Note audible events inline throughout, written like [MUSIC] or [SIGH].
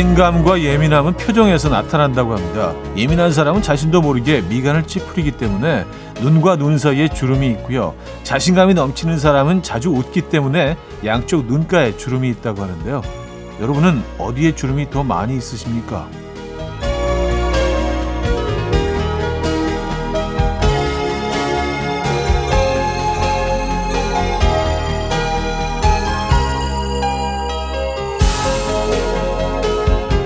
자신감과 예민함은 표정에서 나타난다고 합니다. 예민한 사람은 자신도 모르게 미간을 찌푸리기 때문에 눈과 눈 사이에 주름이 있고요. 자신감이 넘치는 사람은 자주 웃기 때문에 양쪽 눈가에 주름이 있다고 하는데요. 여러분은 어디에 주름이 더 많이 있으십니까?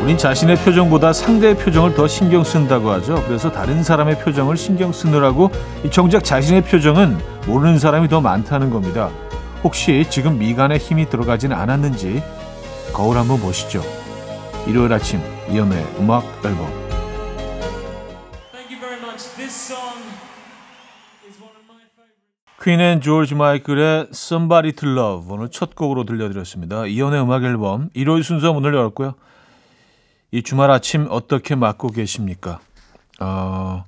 우린 자신의 표정보다 상대의 표정을 더 신경 쓴다고 하죠. 그래서 다른 사람의 표정을 신경 쓰느라고 정작 자신의 표정은 모르는 사람이 더 많다는 겁니다. 혹시 지금 미간에 힘이 들어가진 않았는지 거울 한번 보시죠. 일요일 아침 이연의 음악 앨범 퀸 앤 조지 마이클의 Somebody to Love 오늘 첫 곡으로 들려드렸습니다. 이연의 음악 앨범 일요일 순서 문을 열었고요. 이 주말 아침 어떻게 맞고 계십니까? 어,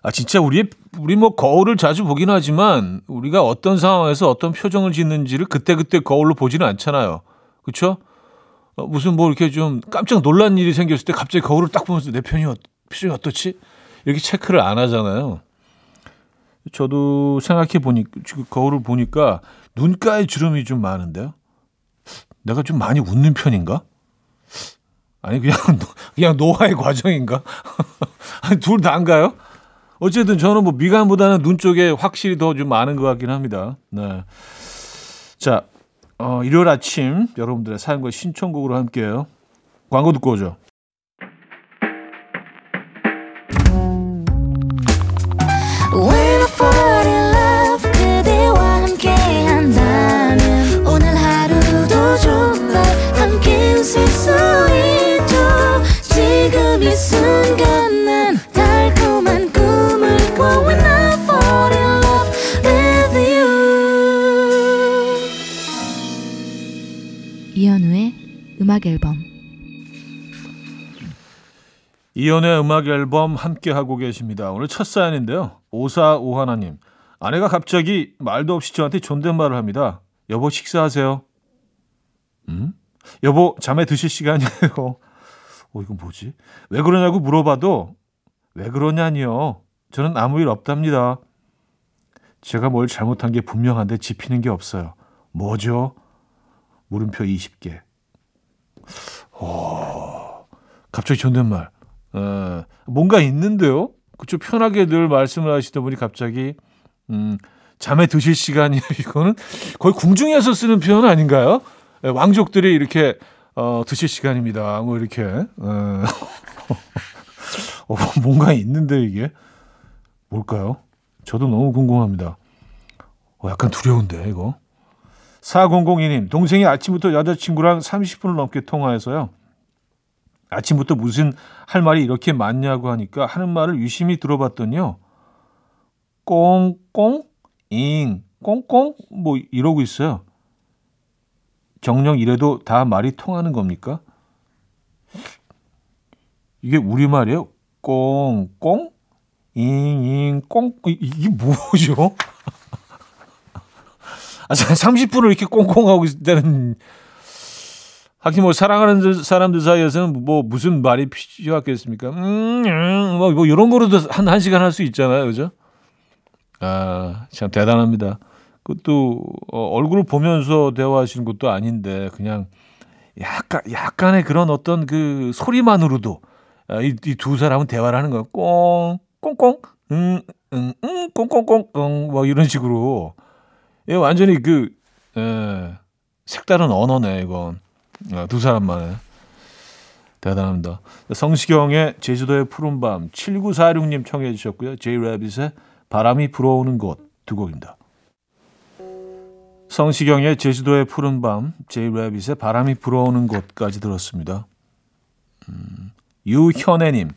아, 진짜 우리, 우리 뭐 거울을 자주 보긴 하지만 우리가 어떤 상황에서 어떤 표정을 짓는지를 그때 그때 거울로 보지는 않잖아요. 그쵸? 어, 무슨 뭐 이렇게 좀 깜짝 놀란 일이 생겼을 때 갑자기 거울을 딱 보면서 내 편이, 어, 표정이 어떻지? 이렇게 체크를 안 하잖아요. 저도 생각해 보니까, 거울을 보니까 눈가에 주름이 좀 많은데요. 내가 좀 많이 웃는 편인가? 아니 그냥 [LAUGHS] 그냥 노화의 과정인가? [LAUGHS] 둘 다인가요? 어쨌든 저는 뭐 미간보다는 눈 쪽에 확실히 더 좀 많은 것 같긴 합니다. 네. 자, 어, 일요일 아침 여러분들의 사연과 신청곡으로 함께해요. 광고 듣고 오죠. 이연의 음악 앨범 함께 하고 계십니다. 오늘 첫 사연인데요. 오사오하나님 아내가 갑자기 말도 없이 저한테 존댓말을 합니다. 여보 식사하세요. 음? 여보 잠에 드실 시간이에요. [LAUGHS] 어 이거 뭐지? 왜 그러냐고 물어봐도 왜 그러냐니요. 저는 아무 일 없답니다. 제가 뭘 잘못한 게 분명한데 짚히는 게 없어요. 뭐죠? 물음표 20개. 오, 갑자기 존댓말. 에, 뭔가 있는데요? 그쪽 편하게 늘 말씀을 하시던 분이 갑자기, 음, 잠에 드실 시간이 [LAUGHS] 이거는 거의 궁중에서 쓰는 표현 아닌가요? 에, 왕족들이 이렇게, 어, 드실 시간입니다. 뭐 이렇게. 에, [LAUGHS] 어, 뭔가 있는데 이게. 뭘까요? 저도 너무 궁금합니다. 어, 약간 두려운데, 이거. 4002님, 동생이 아침부터 여자친구랑 30분을 넘게 통화해서요. 아침부터 무슨 할 말이 이렇게 많냐고 하니까 하는 말을 유심히 들어봤더니요. 꽁꽁, 잉, 꽁꽁, 뭐 이러고 있어요. 정령 이래도 다 말이 통하는 겁니까? 이게 우리말이에요? 꽁, 꽁, 잉, 잉, 꽁, 이게 뭐죠? [LAUGHS] 아, 30분을 이렇게 꽁꽁 하고 있을 때는 하긴 뭐 사랑하는 사람들 사이에서는 뭐 무슨 말이 필요하겠습니까? 음, 음, 뭐, 뭐 이런 거로도 한, 한 시간 할 수 있잖아요. 그죠? 아, 참 대단합니다. 그것도 어, 얼굴을 보면서 대화하시는 것도 아닌데 그냥 약간 약간의 그런 어떤 그 소리만으로도 아, 이두 사람은 대화를 하는 거야. 꽁 꽁꽁 응응응 꽁꽁꽁 꽁 뭐 이런 식으로 이 완전히 그 에, 색다른 언어네 이건 아, 두 사람 만에 대단합니다. 성시경의 제주도의 푸른밤 7946님 청해 주셨고요. 제이래빗의 바람이 불어오는 곳 두 곡입니다. 성시경의 제주도의 푸른밤 제이래빗의 바람이 불어오는 곳까지 들었습니다. 음, 유현애님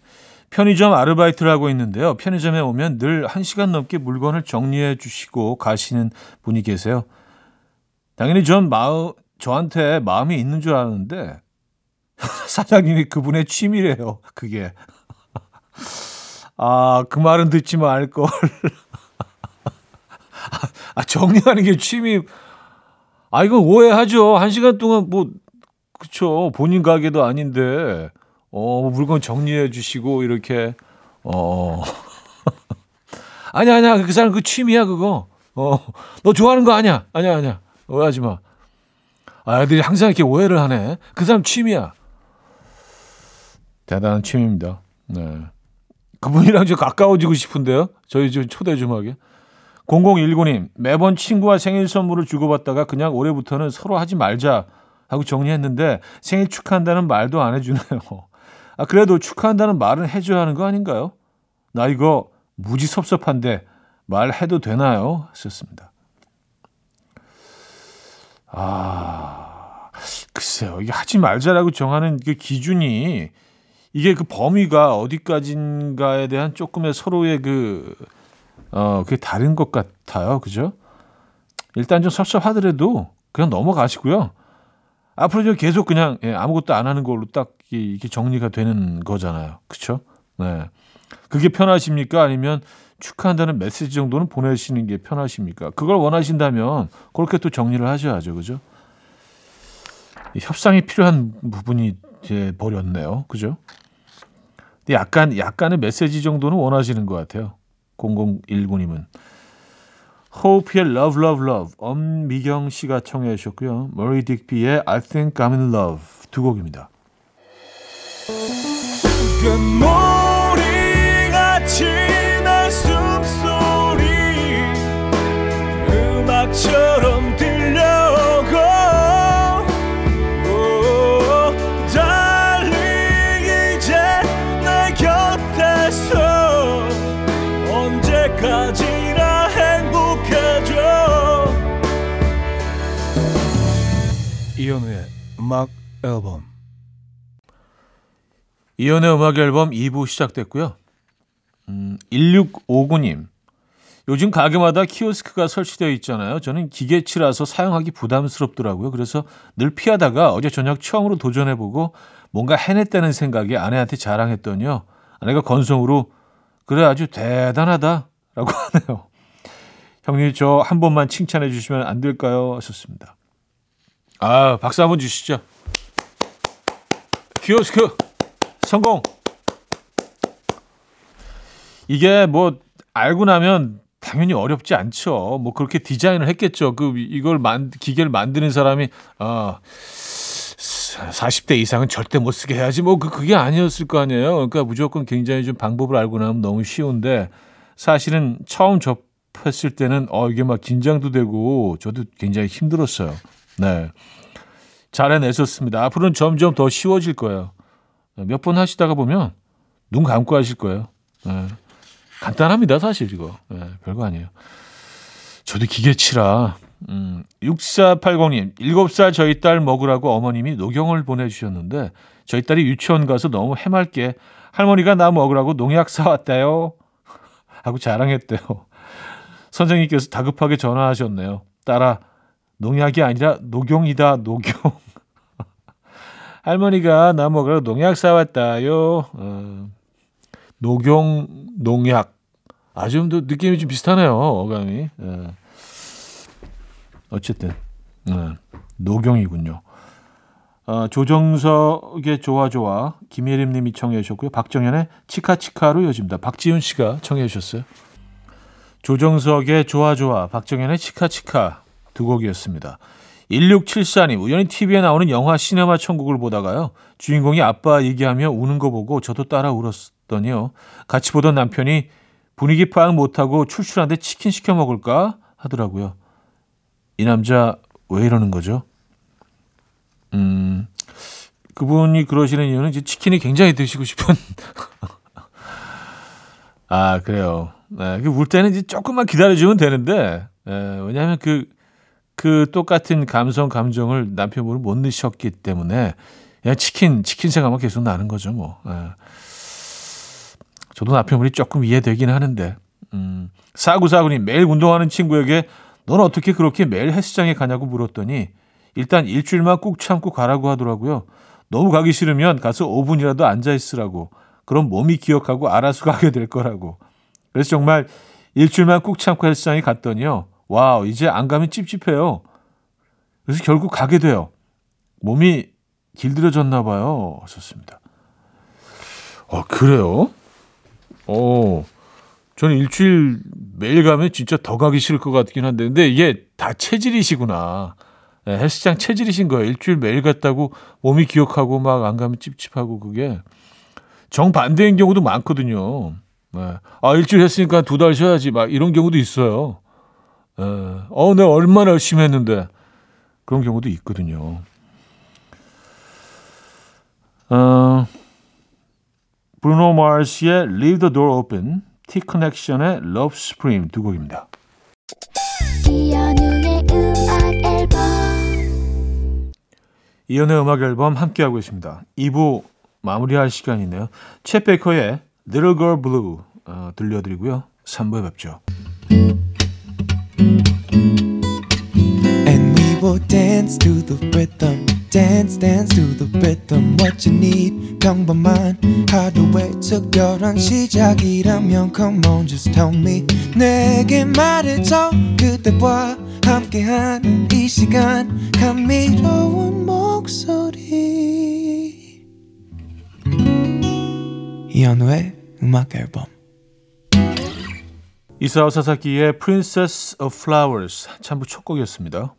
편의점 아르바이트를 하고 있는데요. 편의점에 오면 늘 1시간 넘게 물건을 정리해 주시고 가시는 분이 계세요. 당연히 전 마음, 저한테 마음이 있는 줄 아는데 [LAUGHS] 사장님이 그분의 취미래요. 그게. [LAUGHS] 아, 그 말은 듣지 말 걸. [LAUGHS] 아, 정리하는 게 취미. 아, 이건 오해하죠. 한 시간 동안 뭐, 그쵸. 본인 가게도 아닌데, 어, 뭐 물건 정리해 주시고, 이렇게, 어. 아니야, 아니야. 그 사람 그 취미야, 그거. 어, 너 좋아하는 거 아니야. 아니야, 아니야. 오해하지 마. 아, 애들이 항상 이렇게 오해를 하네. 그 사람 취미야. 대단한 취미입니다. 네. 그분이랑 좀 가까워지고 싶은데요. 저희 좀 초대 좀 하게. 0019님, 매번 친구와 생일 선물을 주고받다가 그냥 올해부터는 서로 하지 말자 하고 정리했는데 생일 축하한다는 말도 안 해주네요. 아, 그래도 축하한다는 말은 해줘야 하는 거 아닌가요? 나 이거 무지 섭섭한데 말해도 되나요? 하셨습니다. 아, 글쎄요. 이게 하지 말자라고 정하는 그 기준이 이게 그 범위가 어디까지인가에 대한 조금의 서로의 그, 어, 그게 다른 것 같아요. 그죠? 일단 좀 섭섭하더라도 그냥 넘어가시고요. 앞으로 좀 계속 그냥 예, 아무것도 안 하는 걸로 딱 이렇게 정리가 되는 거잖아요. 그렇죠? 네. 그게 편하십니까? 아니면 축하한다는 메시지 정도는 보내시는 게 편하십니까? 그걸 원하신다면 그렇게 또 정리를 하셔야죠. 그죠? 협상이 필요한 부분이 돼 버렸네요. 그죠? 약간 약간의 메시지 정도는 원하시는 것 같아요. 0019님은 호피의 Love Love Love 엄미경 씨가 청해 주셨고요. 머리 딕비의 I Think I'm in Love 두 곡입니다. 음악 앨범 이현우의 음악 앨범 2부 시작됐고요. 음, 1659님 요즘 가게마다 키오스크가 설치되어 있잖아요. 저는 기계치라서 사용하기 부담스럽더라고요. 그래서 늘 피하다가 어제 저녁 처음으로 도전해보고 뭔가 해냈다는 생각에 아내한테 자랑했더니요. 아내가 건성으로 그래 아주 대단하다 라고 [LAUGHS] 하네요. 형님 저 한 번만 칭찬해 주시면 안 될까요? 하셨습니다. 아, 박수 한번 주시죠. 키오스크 성공. 이게 뭐 알고 나면 당연히 어렵지 않죠. 뭐 그렇게 디자인을 했겠죠. 그 이걸 만 기계를 만드는 사람이 아 40대 이상은 절대 못 쓰게 해야지. 뭐 그, 그게 아니었을 거 아니에요. 그러니까 무조건 굉장히 좀 방법을 알고 나면 너무 쉬운데 사실은 처음 접했을 때는 어 이게 막 긴장도 되고 저도 굉장히 힘들었어요. 네. 잘 해내셨습니다. 앞으로는 점점 더 쉬워질 거예요. 몇 번 하시다가 보면 눈 감고 하실 거예요. 네. 간단합니다, 사실 이거. 네, 별거 아니에요. 저도 기계치라. 음, 6480님, 7살 저희 딸 먹으라고 어머님이 녹용을 보내주셨는데, 저희 딸이 유치원 가서 너무 해맑게 할머니가 나 먹으라고 농약 사왔대요. [LAUGHS] 하고 자랑했대요. 선생님께서 다급하게 전화하셨네요. 딸아, 농약이 아니라 녹용이다, 녹용. [LAUGHS] 할머니가 나 먹으러 농약 사왔다요. 어, 녹용, 농약. 아, 좀 더 느낌이 좀 비슷하네요, 어감이. 예. 어쨌든, 예. 녹용이군요. 어, 조정석의 좋아 좋아 김예림 님이 청해 주셨고요. 박정현의 치카치카로 이어집니다. 박지훈 씨가 청해 주셨어요. 조정석의 좋아 좋아 박정현의 치카치카 두 곡이었습니다. 1674님, 우연히 TV에 나오는 영화 시네마 천국을 보다가요. 주인공이 아빠 얘기하며 우는 거 보고 저도 따라 울었더니요. 같이 보던 남편이 분위기 파악 못하고 출출한데 치킨 시켜 먹을까 하더라고요. 이 남자 왜 이러는 거죠? 음, 그분이 그러시는 이유는 이제 치킨이 굉장히 드시고 싶은. [LAUGHS] 아, 그래요. 네, 그울 때는 이제 조금만 기다려주면 되는데, 예, 왜냐하면 그, 그 똑같은 감성 감정을 남편분은 못 넣으셨기 때문에 그냥 치킨 치킨 생각만 계속 나는 거죠 뭐. 예. 저도 남편분이 조금 이해되긴 하는데 음, 사구사구님 매일 운동하는 친구에게 넌 어떻게 그렇게 매일 헬스장에 가냐고 물었더니 일단 일주일만 꾹 참고 가라고 하더라고요. 너무 가기 싫으면 가서 5분이라도 앉아 있으라고. 그럼 몸이 기억하고 알아서 [LAUGHS] 가게 될 거라고. 그래서 정말 일주일만 꾹 참고 헬스장에 갔더니요. 와우, 이제 안 가면 찝찝해요. 그래서 결국 가게 돼요. 몸이 길들여졌나 봐요. 하셨습니다. 어, 그래요? 어, 저는 일주일 매일 가면 진짜 더 가기 싫을 것 같긴 한데, 근데 이게 다 체질이시구나. 네, 헬스장 체질이신 거예요. 일주일 매일 갔다고 몸이 기억하고 막 안 가면 찝찝하고 그게 정반대인 경우도 많거든요. 네. 아, 일주일 했으니까 두 달 쉬어야지. 막 이런 경우도 있어요. 네. 어, 내가 얼마나 열심히 했는데. 그런 경우도 있거든요. 어, 브루노 마르시의 Leave the Door Open, T 커넥션의 Love Supreme 두 곡입니다. 이연우의 음악 앨범 이연우의 음악 앨범 함께하고 있습니다. 2부 마무리할 시간이네요. 챗 베이커의 Little Girl Blue 어, 들려드리고요. 3부에 뵙죠. And will dance to the rhythm dance dance to the rhythm what you need 평범한 하루의 특별한 시작이라면 come on just tell me 내게 말해줘 그대와 함께한 이 시간 감미로운 목소리 이현우의 음악 앨범 이사오 사사키의 Princess of Flowers 참부 첫 곡이었습니다.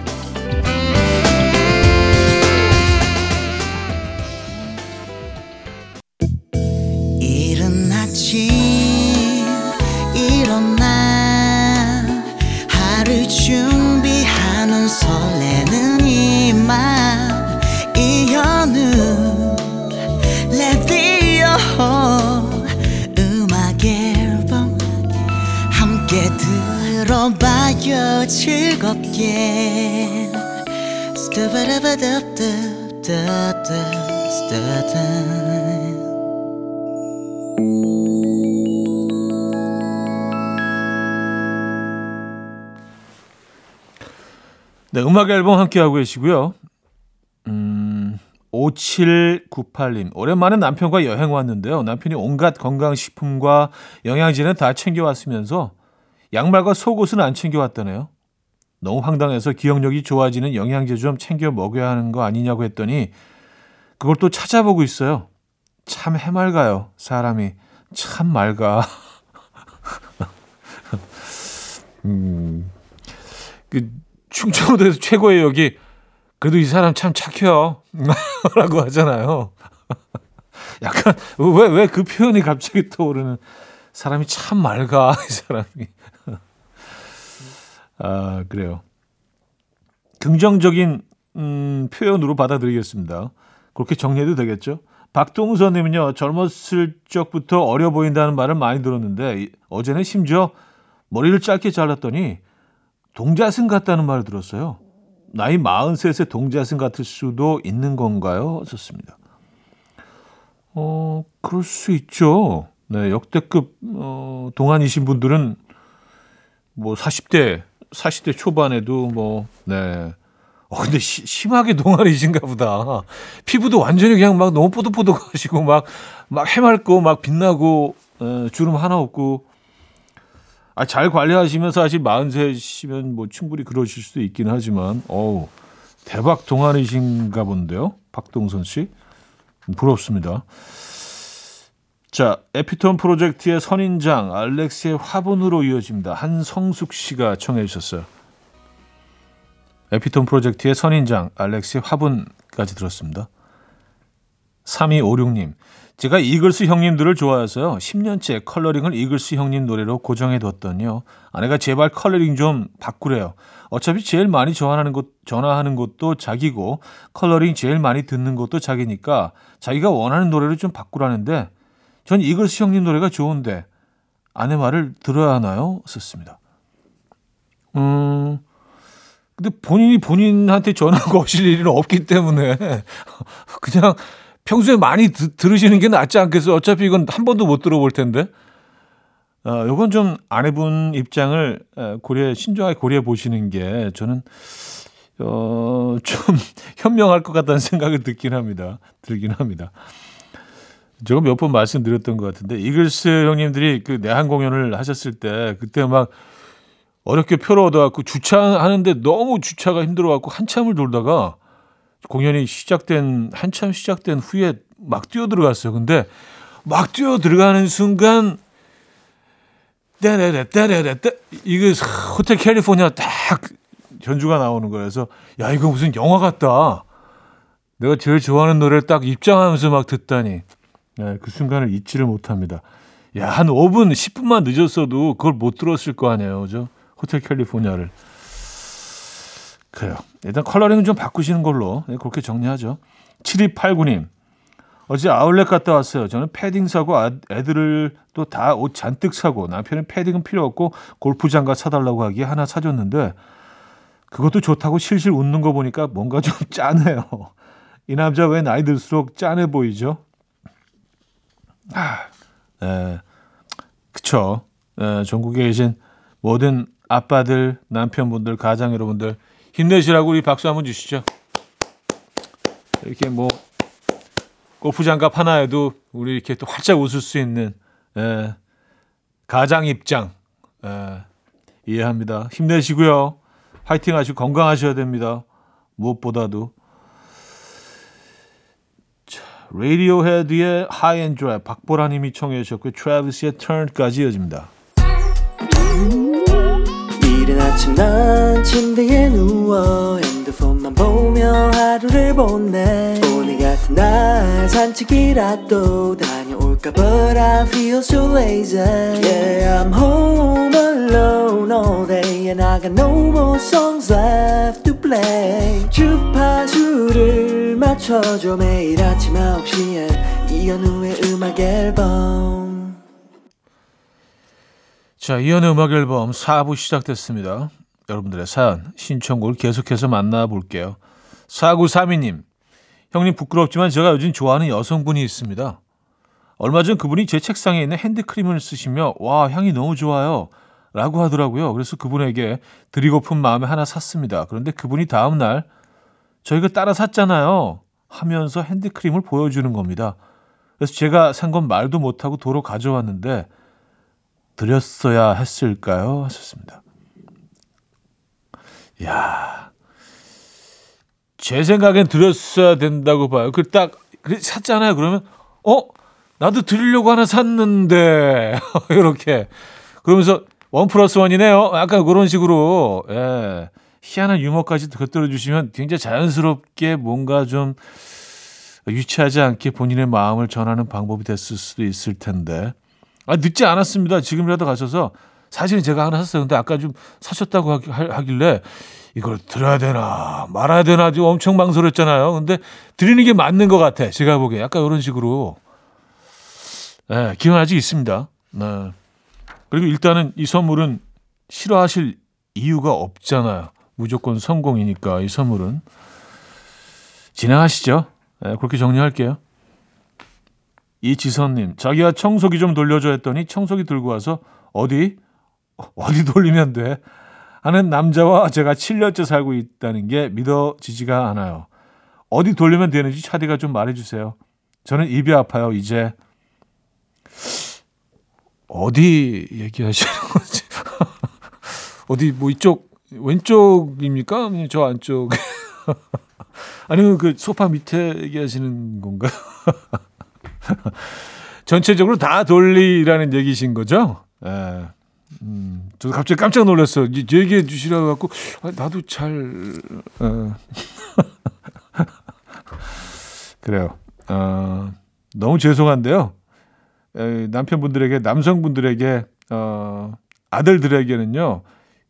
네, 음악 앨범 함께 하고 계시고요. 음, 5798님. 오랜만에 남편과 여행 왔는데요. 남편이 온갖 건강식품과 영양제는 다 챙겨왔으면서 양말과 속옷은 안 챙겨왔다네요. 너무 황당해서 기억력이 좋아지는 영양제 좀 챙겨 먹여야 하는 거 아니냐고 했더니 그걸 또 찾아보고 있어요. 참 해맑아요, 사람이. 참 맑아. [LAUGHS] 음, 그 충청도에서 [LAUGHS] 최고의 여기 그래도 이 사람 참 착해요. [LAUGHS] 라고 하잖아요. 약간 왜 왜 그 표현이 갑자기 떠오르는 사람이 참 맑아 이 사람이. 아, 그래요. 긍정적인 음, 표현으로 받아들이겠습니다. 그렇게 정리해도 되겠죠? 박동선 님은요, 젊었을 적부터 어려 보인다는 말을 많이 들었는데, 어제는 심지어 머리를 짧게 잘랐더니, 동자승 같다는 말을 들었어요. 나이 43세 동자승 같을 수도 있는 건가요? 좋습니다. 어, 그럴 수 있죠. 네, 역대급, 어, 동안이신 분들은 뭐 40대 40대 초반에도 뭐, 네. 어, 근데 시, 심하게 동안이신가 보다. 피부도 완전히 그냥 막 너무 뽀득뽀득하시고 막, 막 해맑고 막 빛나고, 에, 주름 하나 없고. 아, 잘 관리하시면서 사실 43시면 뭐 충분히 그러실 수도 있긴 하지만, 어우, 대박 동안이신가 본데요. 박동선 씨. 부럽습니다. 자, 에피톤 프로젝트의 선인장, 알렉스의 화분으로 이어집니다. 한성숙 씨가 청해 주셨어요. 에피톤 프로젝트의 선인장, 알렉스의 화분까지 들었습니다. 3256님, 제가 이글스 형님들을 좋아해서요. 10년째 컬러링을 이글스 형님 노래로 고정해뒀더니요. 아내가 제발 컬러링 좀 바꾸래요. 어차피 제일 많이 전화하는 것, 전화하는 것도 자기고 컬러링 제일 많이 듣는 것도 자기니까 자기가 원하는 노래를 좀 바꾸라는데 전 이글스 형님 노래가 좋은데 아내 말을 들어야 하나요? 썼습니다. 음, 근데 본인이 본인한테 전화가 오실 일은 없기 때문에 [LAUGHS] 그냥 평소에 많이 드, 들으시는 게 낫지 않겠어요? 어차피 이건 한 번도 못 들어볼 텐데. 어, 요건 좀 아내분 입장을 고려, 신중하게 고려해 보시는 게 저는, 어, 좀 [LAUGHS] 현명할 것 같다는 생각을 듣긴 합니다. 들긴 합니다. 제가 몇 번 말씀드렸던 것 같은데, 이글스 형님들이 그 내한 공연을 하셨을 때, 그때 막 어렵게 표를 얻어갖고 주차하는데 너무 주차가 힘들어갖고 한참을 돌다가 공연이 시작된 한참 시작된 후에 막 뛰어 들어갔어요. 근데 막 뛰어 들어가는 순간 따라라 따라라 따 이거 호텔 캘리포니아 딱 전주가 나오는 거라서 야 이거 무슨 영화 같다. 내가 제일 좋아하는 노래를 딱 입장하면서 막 듣다니 네, 그 순간을 잊지를 못합니다. 야 한 5분 10분만 늦었어도 그걸 못 들었을 거 아니에요, 그죠? 호텔 캘리포니아를. 그래요. 일단 컬러링은 좀 바꾸시는 걸로 네, 그렇게 정리하죠. 7289님. 어제 아울렛 갔다 왔어요. 저는 패딩 사고 아, 애들을 또 다 옷 잔뜩 사고 남편은 패딩은 필요 없고 골프 장갑 사달라고 하기에 하나 사줬는데 그것도 좋다고 실실 웃는 거 보니까 뭔가 좀 [LAUGHS] 짠해요. 이 남자 왜 나이 들수록 짠해 보이죠? 아, 네, 그쵸. 네, 전국에 계신 모든 아빠들, 남편분들, 가장 여러분들 힘내시라고 우리 박수 한번 주시죠. 이렇게 뭐 골프 장갑 하나에도 우리 이렇게 또 활짝 웃을 수 있는 예, 가장 입장 예, 이해합니다. 힘내시고요. 화이팅 하시고 건강하셔야 됩니다. 무엇보다도 자, 라디오 헤드의 High and Dry 박보라님이 청해 주셨고 트래비스의 Turn까지 이어집니다. 이른 아침 난 침대에 누워 핸드폰만 보며 하루를 보내 오늘 같은 날 산책이라도 다녀올까 But I feel so lazy Yeah I'm home alone all day And I got no more songs left to play 주파수를 맞춰줘 매일 아침 9시에 이현우의 음악 앨범 자, 이연의 음악 앨범 4부 시작됐습니다. 여러분들의 사연, 신청곡을 계속해서 만나볼게요. 4932님, 형님 부끄럽지만 제가 요즘 좋아하는 여성분이 있습니다. 얼마 전 그분이 제 책상에 있는 핸드크림을 쓰시며 와 향이 너무 좋아요 라고 하더라고요. 그래서 그분에게 드리고픈 마음에 하나 샀습니다. 그런데 그분이 다음날 저희가 따라 샀잖아요 하면서 핸드크림을 보여주는 겁니다. 그래서 제가 산 건 말도 못하고 도로 가져왔는데 드렸어야 했을까요? 하셨습니다. 야, 제 생각엔 드렸어야 된다고 봐요. 그 딱, 그 샀잖아요. 그러면, 어? 나도 드리려고 하나 샀는데. [LAUGHS] 이렇게. 그러면서, 원 플러스 원이네요. 약간 그런 식으로, 예. 희한한 유머까지 곁들여 주시면 굉장히 자연스럽게 뭔가 좀 유치하지 않게 본인의 마음을 전하는 방법이 됐을 수도 있을 텐데. 아, 늦지 않았습니다. 지금이라도 가셔서 사실은 제가 하나 샀어요. 근데 아까 좀 사셨다고 하길래 이걸 드려야 되나 말아야 되나 좀 엄청 망설였잖아요. 근데 드리는 게 맞는 것 같아. 제가 보기에 약간 이런 식으로 네, 기원 아직 있습니다. 네. 그리고 일단은 이 선물은 싫어하실 이유가 없잖아요. 무조건 성공이니까 이 선물은 진행하시죠. 네, 그렇게 정리할게요. 이지선님, 자기가 청소기 좀 돌려줘 했더니 청소기 들고 와서 어디? 어디 돌리면 돼? 하는 남자와 제가 7년째 살고 있다는 게 믿어지지가 않아요. 어디 돌리면 되는지 차디가 좀 말해주세요. 저는 입이 아파요, 이제. 어디 얘기하시는 거지? [LAUGHS] 어디, 뭐 이쪽, 왼쪽입니까? 저 안쪽. [LAUGHS] 아니면 그 소파 밑에 얘기하시는 건가요? [LAUGHS] 전체적으로 다 돌리라는 얘기신 거죠? 예. 음, 저도 갑자기 깜짝 놀랐어요. 얘기해 주시라고 갖고 아, 나도 잘 어. [LAUGHS] 그래요. 어, 너무 죄송한데요. 에, 남편분들에게 남성분들에게 어, 아들들에게는요.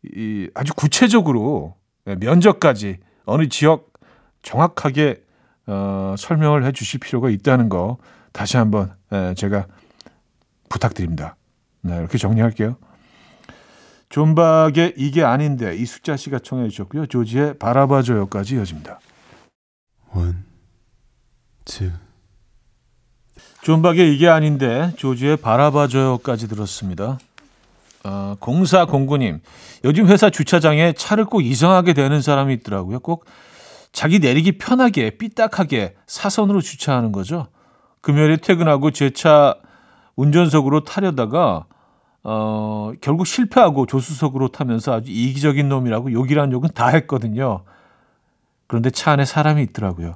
이 아주 구체적으로 예, 면적까지 어느 지역 정확하게 어, 설명을 해 주실 필요가 있다는 거 다시 한번 에, 제가 부탁드립니다. 네, 이렇게 정리할게요. 존박의 이게 아닌데 이숙자 씨가 청해 주셨고요. 조지의 바라봐줘요까지 이어집니다. One, two. 존박의 이게 아닌데 조지의 바라봐줘요까지 들었습니다. 어, 0409님, 요즘 회사 주차장에 차를 꼭 이상하게 되는 사람이 있더라고요. 꼭 자기 내리기 편하게 삐딱하게 사선으로 주차하는 거죠. 금요일에 퇴근하고 제 차 운전석으로 타려다가 어, 결국 실패하고 조수석으로 타면서 아주 이기적인 놈이라고 욕이란 욕은 다 했거든요. 그런데 차 안에 사람이 있더라고요.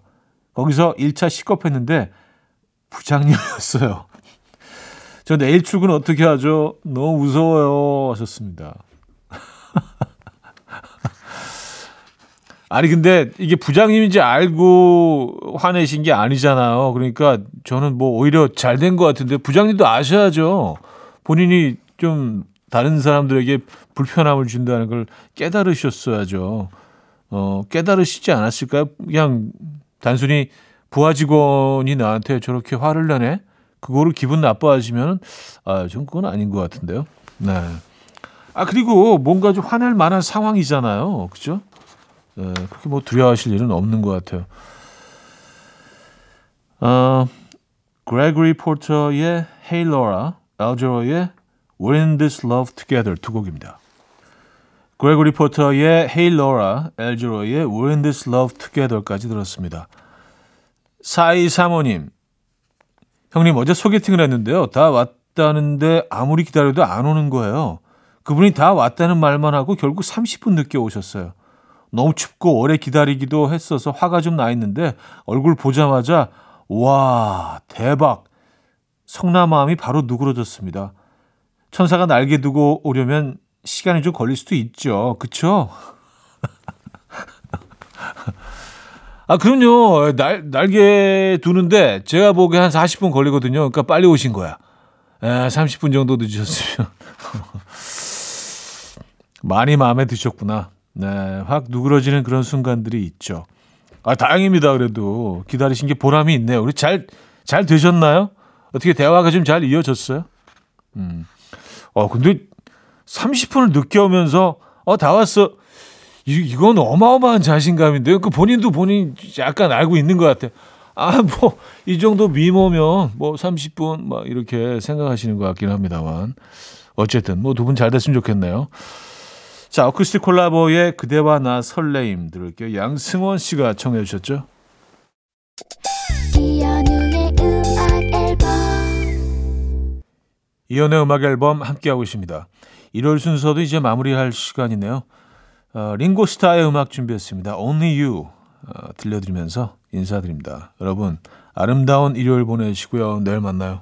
거기서 1차 시겁했는데 부장님이었어요. 저 내일 출근 어떻게 하죠? 너무 무서워요. 하셨습니다. [LAUGHS] 아니 근데 이게 부장님인지 알고 화내신 게 아니잖아요. 그러니까 저는 뭐 오히려 잘 된 것 같은데 부장님도 아셔야죠. 본인이 좀 다른 사람들에게 불편함을 준다는 걸 깨달으셨어야죠. 어, 깨달으시지 않았을까요? 그냥 단순히 부하 직원이 나한테 저렇게 화를 내네? 그거를 기분 나빠하시면, 아, 전 그건 아닌 것 같은데요. 네. 아, 그리고 뭔가 좀 화낼 만한 상황이잖아요. 그죠? 네, 그렇게 뭐 두려워하실 일은 없는 것 같아요. 어, 그레고리 포터의 Hey Laura, 엘저의 We're in this love together 두 곡입니다. 그레고리 포터의 Hey Laura, 엘저의 We're in this love together까지 들었습니다. 4235님, 형님 어제 소개팅을 했는데요. 다 왔다는데 아무리 기다려도 안 오는 거예요. 그분이 다 왔다는 말만 하고 결국 30분 늦게 오셨어요. 너무 춥고 오래 기다리기도 했어서 화가 좀 나 있는데 얼굴 보자마자 와 대박 성남마음이 바로 누그러졌습니다. 천사가 날개 두고 오려면 시간이 좀 걸릴 수도 있죠. 그쵸? [LAUGHS] 아, 그럼요. 날, 날개 두는데 제가 보기에 한 40분 걸리거든요. 그러니까 빨리 오신 거야. 에, 30분 정도 늦으셨으면. [LAUGHS] 많이 마음에 드셨구나. 네, 확 누그러지는 그런 순간들이 있죠. 아, 다행입니다. 그래도 기다리신 게 보람이 있네요. 우리 잘, 잘 되셨나요? 어떻게 대화가 좀 잘 이어졌어요? 음. 어, 근데 30분을 늦게 오면서, 어, 다 왔어. 이, 이건 어마어마한 자신감인데요. 그 본인도 본인 약간 알고 있는 것 같아. 아, 뭐, 이 정도 미모면 뭐 30분 막 이렇게 생각하시는 것 같긴 합니다만. 어쨌든 뭐 두 분 잘 됐으면 좋겠네요. 자, 어쿠스틱 콜라보의 그대와 나 설레임 들을게요. 양승원 씨가 청해 주셨죠? 이연의 음악 앨범 함께하고 있습니다. 1월 순서도 이제 마무리할 시간이네요. 어, 링고스타의 음악 준비했습니다. Only You 어, 들려드리면서 인사드립니다. 여러분 아름다운 일요일 보내시고요. 내일 만나요.